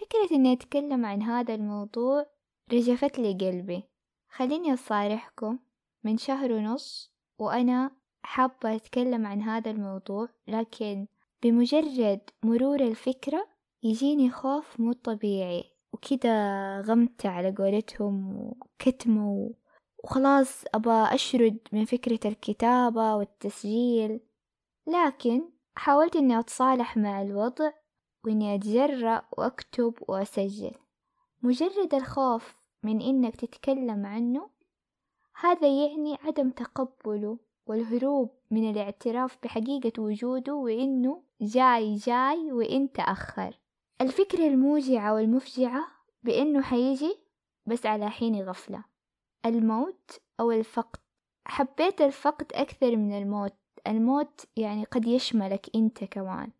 فكرة إني أتكلم عن هذا الموضوع رجفت لي قلبي. خليني أصارحكم. من شهر ونص وأنا حابة أتكلم عن هذا الموضوع لكن بمجرد مرور الفكرة يجيني خوف مو طبيعي. وكده غمت على قولتهم وكتمة وخلاص أبى أشرد من فكرة الكتابة والتسجيل. لكن حاولت إني أتصالح مع الوضع وإني أتجرأ وأكتب وأسجل. مجرد الخوف من إنك تتكلم عنه هذا يعني عدم تقبله والهروب من الاعتراف بحقيقة وجوده وإنه جاي جاي وإن تأخر. الفكرة الموجعة والمفجعة بإنه حيجي بس على حين غفلة. الموت أو الفقد. حبيت الفقد أكثر من الموت. الموت يعني قد يشملك أنت كمان.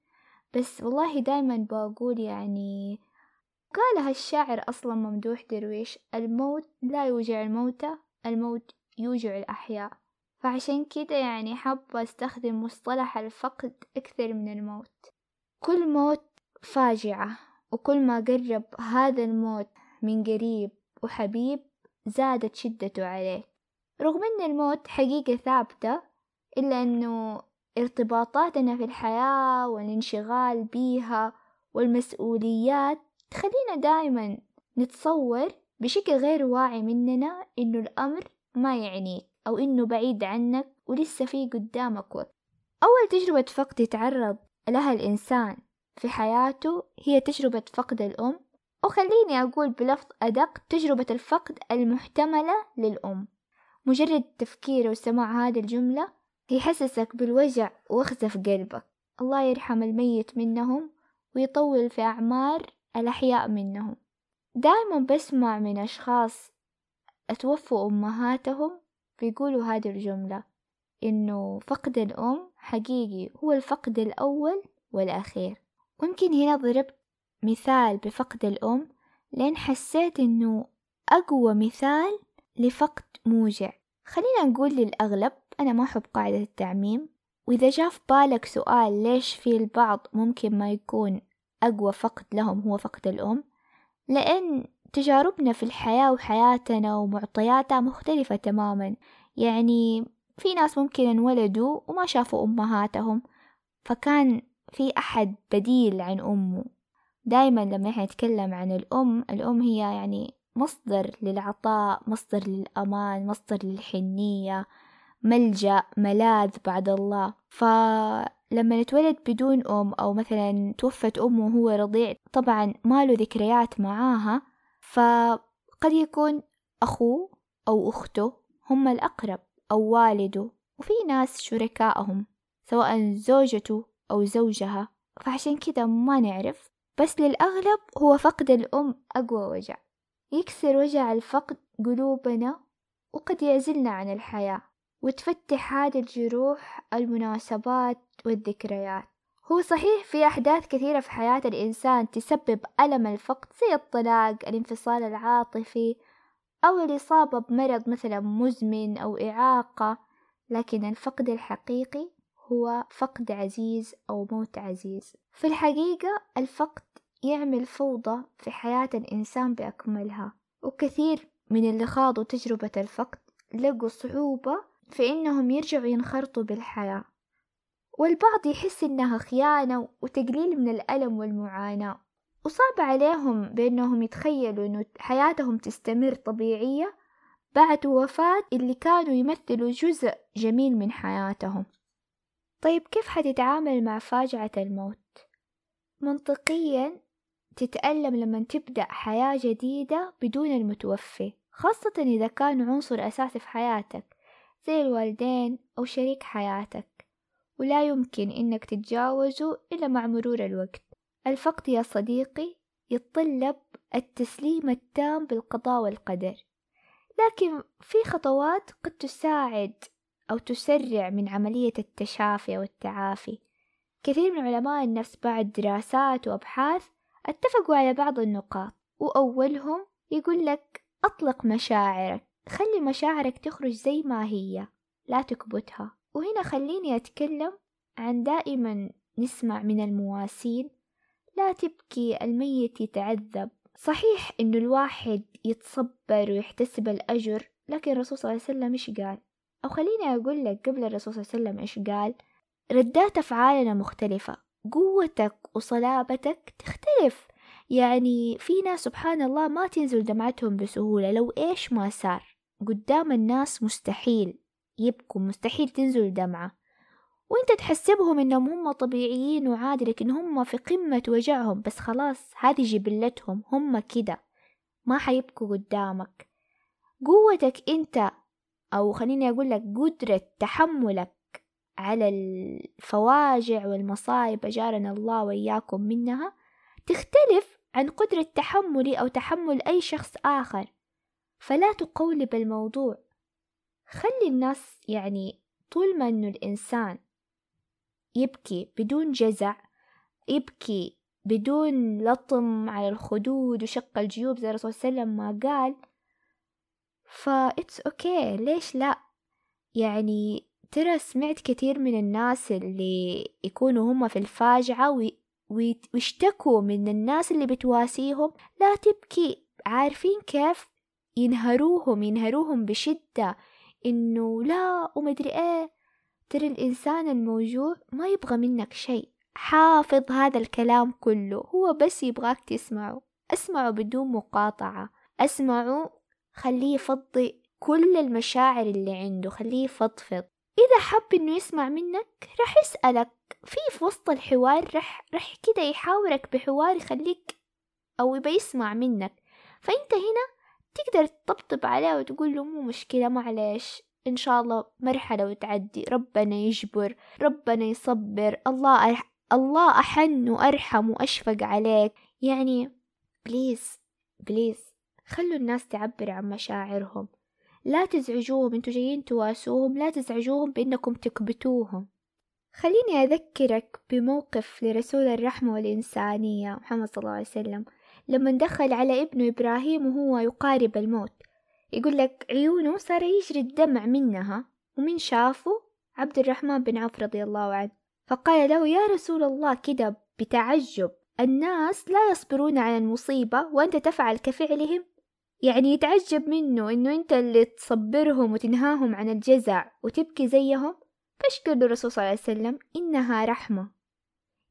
بس والله دايما بقول يعني قالها الشاعر أصلا ممدوح درويش الموت لا يوجع الموتى الموت يوجع الأحياء. فعشان كده يعني حابة أستخدم مصطلح الفقد أكثر من الموت. كل موت فاجعة وكل ما قرب هذا الموت من قريب وحبيب زادت شدته عليه. رغم أن الموت حقيقة ثابتة إلا أنه ارتباطاتنا في الحياة والانشغال بيها والمسؤوليات تخلينا دائما نتصور بشكل غير واعي مننا إنه الأمر ما يعنيك أو إنه بعيد عنك ولسه في قدامك وقت. أول تجربة فقد يتعرض لها الإنسان في حياته هي تجربة فقد الأم وخليني أقول بلفظ أدق تجربة الفقد المحتملة للأم. مجرد تفكير وسماع هذه الجملة يحسسك بالوجع وخزة في قلبك. الله يرحم الميت منهم ويطول في أعمار الأحياء منهم. دايما بسمع من أشخاص أتوفوا أمهاتهم بيقولوا هذه الجملة إنه فقد الأم حقيقي هو الفقد الأول والأخير. ويمكن هنا ضربت مثال بفقد الأم لأن حسيت إنه أقوى مثال لفقد موجع. خلينا نقول للأغلب أنا ما أحب قاعدة التعميم. وإذا جاء في بالك سؤال ليش في البعض ممكن ما يكون أقوى فقد لهم هو فقد الأم لأن تجاربنا في الحياة وحياتنا ومعطياتها مختلفة تماما. يعني في ناس ممكن انولدوا وما شافوا أمهاتهم فكان في أحد بديل عن أمه. دايما لما إحنا نتكلم عن الأم الأم هي يعني مصدر للعطاء مصدر للأمان مصدر للحنية. ملجأ ملاذ بعد الله. فلما نتولد بدون أم أو مثلا توفت أمه وهو رضيع طبعا ما له ذكريات معاها. فقد يكون أخوه أو أخته هم الأقرب أو والده. وفي ناس شركائهم سواء زوجته أو زوجها. فعشان كده ما نعرف. بس للأغلب هو فقد الأم أقوى وجع. يكسر وجع الفقد قلوبنا وقد يعزلنا عن الحياة. وتفتح هذه الجروح المناسبات والذكريات. هو صحيح في أحداث كثيرة في حياة الإنسان تسبب ألم الفقد زي الطلاق الانفصال العاطفي أو الإصابة بمرض مثلا مزمن أو إعاقة. لكن الفقد الحقيقي هو فقد عزيز أو موت عزيز. في الحقيقة الفقد يعمل فوضى في حياة الإنسان بأكملها وكثير من اللي خاضوا تجربة الفقد لقوا صعوبة في إنهم يرجعوا ينخرطوا بالحياة. والبعض يحس إنها خيانة وتقليل من الألم والمعاناة. وصعب عليهم بأنهم يتخيلوا إنه حياتهم تستمر طبيعية بعد وفاة اللي كانوا يمثلوا جزء جميل من حياتهم. طيب كيف حتتعامل مع فاجعة الموت؟ منطقيا تتألم لما تبدأ حياة جديدة بدون المتوفي خاصة إذا كان عنصر أساسي في حياتك. زي الوالدين أو شريك حياتك ولا يمكن إنك تتجاوزه إلا مع مرور الوقت. الفقد يا صديقي يتطلب التسليم التام بالقضاء والقدر لكن في خطوات قد تساعد أو تسرع من عملية التشافي والتعافي كثير من علماء النفس بعد دراسات وأبحاث اتفقوا على بعض النقاط وأولهم يقول لك أطلق مشاعرك. خلي مشاعرك تخرج زي ما هي لا تكبتها. وهنا خليني أتكلم عن دائما نسمع من المواسين لا تبكي الميت يتعذب. صحيح إنه الواحد يتصبر ويحتسب الأجر لكن الرسول صلى الله عليه وسلم إيش قال؟ أو خليني أقول لك قبل الرسول صلى الله عليه وسلم إيش قال؟ ردات أفعالنا مختلفة قوتك وصلابتك تختلف. يعني في ناس سبحان الله ما تنزل دمعتهم بسهولة لو إيش ما صار. قدام الناس مستحيل يبكوا مستحيل تنزل دمعة. وأنت تحسبهم إنهم هم طبيعيين وعادي لكن هم في قمة وجعهم. بس خلاص هذه جبلتهم هم كده. ما حيبكوا قدامك. قوتك أنت أو خليني أقول لك قدرة تحملك على الفواجع والمصايب أجارنا الله وإياكم منها تختلف عن قدرة تحملي أو تحمل أي شخص آخر. فلا تقولب الموضوع. خلي الناس يعني طول ما إنه الإنسان يبكي بدون جزع يبكي بدون لطم على الخدود وشق الجيوب زي الرسول صلى الله عليه وسلم ما قال ف it's okay. ليش لا؟ يعني ترى سمعت كثير من الناس اللي يكونوا هم في الفاجعة وي ويشتكوا من الناس اللي بتواسيهم. لا تبكي. عارفين كيف؟ ينهروهم ينهروهم بشدة إنه لا ومدري إيه. ترى الإنسان الموجوع ما يبغى منك شيء حافظ هذا الكلام كله هو بس يبغاك تسمعه. أسمعه بدون مقاطعة. أسمعه خليه يفضي كل المشاعر اللي عنده خليه يفضفض. إذا حب إنه يسمع منك رح يسألك. في في وسط الحوار رح رح كده يحاورك بحوار يخليك أو يبى يسمع منك. فأنت هنا تقدر تطبطب عليه وتقول له مو مشكلة معلش. إن شاء الله مرحلة وتعدي. ربنا يجبر ربنا يصبر. الله أرح الله أحن وأرحم وأشفق عليك. يعني please please خلوا الناس تعبر عن مشاعرهم. لا تزعجوهم أنتوا جايين تواسوهم. لا تزعجوهم بأنكم تكبتوهم. خليني أذكرك بموقف لرسول الرحمة والإنسانية محمد صلى الله عليه وسلم. لما دخل على ابنه إبراهيم وهو يقارب الموت يقول لك عيونه صار يجري الدمع منها ومن شافه عبد الرحمن بن عوف رضي الله عنه. فقال له يا رسول الله كده بتعجب. الناس لا يصبرون على المصيبة وأنت تفعل كفعلهم. يعني يتعجب منه إنه أنت اللي تصبرهم وتنهاهم عن الجزع وتبكي زيهم؟ فاش قال الرسول صلى الله عليه وسلم؟ إنها رحمة.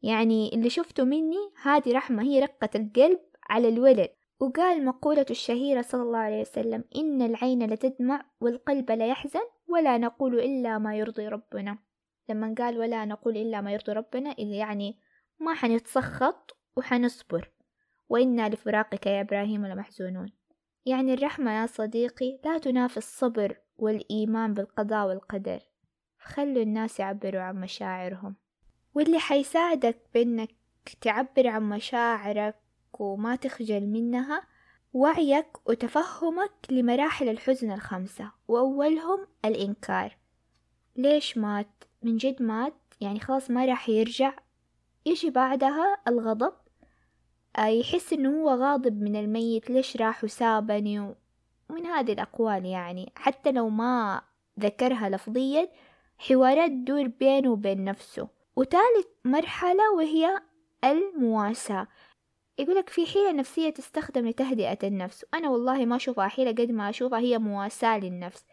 يعني اللي شفته مني هذه رحمة هي رقة القلب على الولد. وقال مقولة الشهيرة صلى الله عليه وسلم إن العين لتدمع والقلب لا يحزن ولا نقول إلا ما يرضي ربنا. لما قال ولا نقول إلا ما يرضي ربنا يعني ما حنتسخط وحنصبر. وإنا لفراقك يا إبراهيم لمحزونون. يعني الرحمة يا صديقي لا تنافي الصبر والإيمان بالقضاء والقدر. خلوا الناس يعبروا عن مشاعرهم. واللي حيساعدك بإنك تعبر عن مشاعرك وما تخجل منها. وعيك وتفهمك لمراحل الحزن الخمسة وأولهم الإنكار. ليش مات؟ من جد مات؟ يعني خلاص ما راح يرجع. يجي بعدها الغضب. آه، يحس إنه هو غاضب من الميت. ليش راح وسابني؟ ومن هذه الأقوال يعني. حتى لو ما ذكرها لفظيا حوارات تدور بينه وبين نفسه. وثالث مرحلة وهي المواساة. يقولك في حيلة نفسية تستخدم لتهدئة النفس وأنا والله ما أشوفها حيلة قد ما أشوفها هي مواساة للنفس.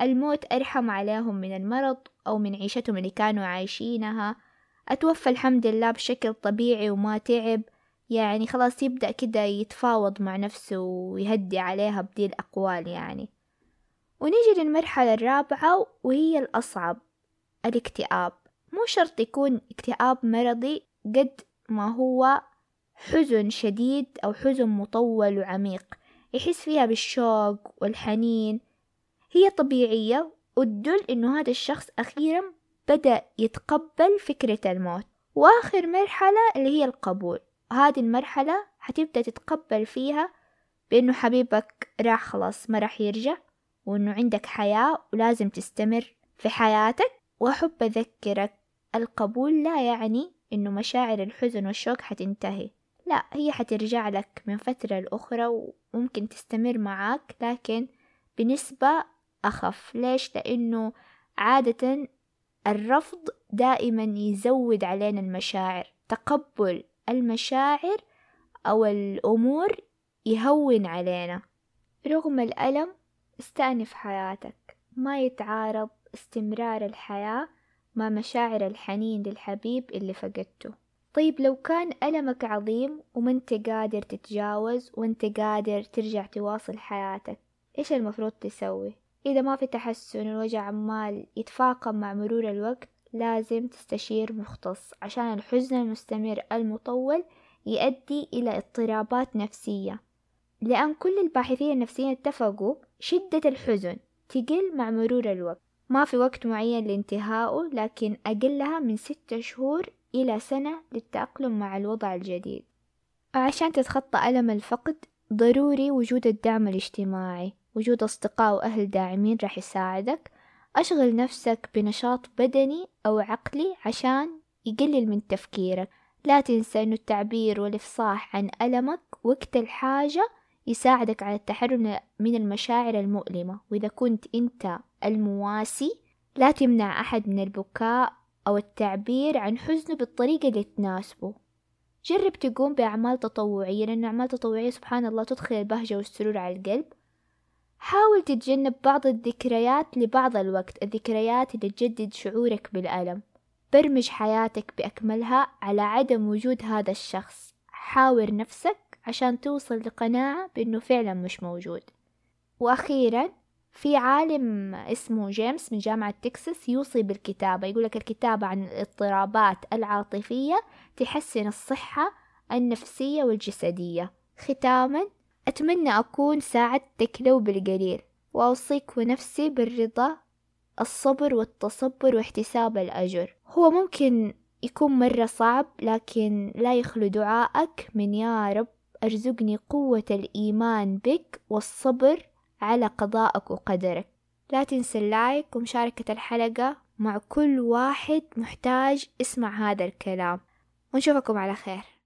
الموت أرحم عليهم من المرض أو من عيشتهم اللي كانوا عايشينها. أتوفى الحمد لله بشكل طبيعي وما تعب. يعني خلاص يبدأ كده يتفاوض مع نفسه ويهدي عليها بدي الأقوال يعني. ونيجي للمرحلة الرابعة وهي الأصعب الاكتئاب. مو شرط يكون اكتئاب مرضي قد ما هو حزن شديد أو حزن مطول وعميق يحس فيها بالشوق والحنين. هي طبيعية وتدل إنه هذا الشخص أخيرا بدأ يتقبل فكرة الموت. وآخر مرحلة اللي هي القبول. هذه المرحلة حتبدأ تتقبل فيها بإنه حبيبك راح خلاص ما راح يرجع وإنه عندك حياة ولازم تستمر في حياتك. وأحب أذكرك القبول لا يعني إنه مشاعر الحزن والشوق حتنتهي. لا هي حترجع لك من فترة لأخرى وممكن تستمر معاك لكن بنسبة أخف. ليش؟ لأنه عادة الرفض دائما يزود علينا المشاعر. تقبل المشاعر أو الأمور يهون علينا. رغم الألم استأنف حياتك. ما يتعارض استمرار الحياة مع مشاعر الحنين للحبيب اللي فقدته. طيب لو كان ألمك عظيم وما انت قادر تتجاوز وانت قادر ترجع تواصل حياتك إيش المفروض تسوي؟ إذا ما في تحسن الوجع عمال يتفاقم مع مرور الوقت لازم تستشير مختص عشان الحزن المستمر المطول يؤدي إلى اضطرابات نفسية. لأن كل الباحثين النفسيين اتفقوا شدة الحزن تقل مع مرور الوقت. ما في وقت معين لانتهائه لكن أقلها من ستة شهور إلى سنة للتأقلم مع الوضع الجديد. عشان تتخطى ألم الفقد ضروري وجود الدعم الاجتماعي. وجود أصدقاء وأهل داعمين راح يساعدك. أشغل نفسك بنشاط بدني أو عقلي عشان يقلل من تفكيرك. لا تنسى أنه التعبير والإفصاح عن ألمك وقت الحاجة يساعدك على التحرر من المشاعر المؤلمة. وإذا كنت أنت المواسي لا تمنع أحد من البكاء أو التعبير عن حزنه بالطريقة اللي تناسبه. جرب تقوم بأعمال تطوعية لأن أعمال تطوعية سبحان الله تدخل البهجة والسرور على القلب. حاول تتجنب بعض الذكريات لبعض الوقت الذكريات اللي تجدد شعورك بالألم. برمج حياتك بأكملها على عدم وجود هذا الشخص. حاور نفسك عشان توصل لقناعة بأنه فعلا مش موجود. وأخيرا في عالم اسمه جيمس من جامعة تكساس يوصي بالكتابة يقولك الكتابة عن الاضطرابات العاطفية تحسن الصحة النفسية والجسدية. ختاما أتمنى أكون ساعدتك لو بالقليل وأوصيك ونفسي بالرضا الصبر والتصبر واحتساب الأجر. هو ممكن يكون مرة صعب لكن لا يخلو دعائك من يا رب أرزقني قوة الإيمان بك والصبر على قضائك وقدرك. لا تنسى اللايك ومشاركة الحلقة مع كل واحد محتاج اسمع هذا الكلام. ونشوفكم على خير.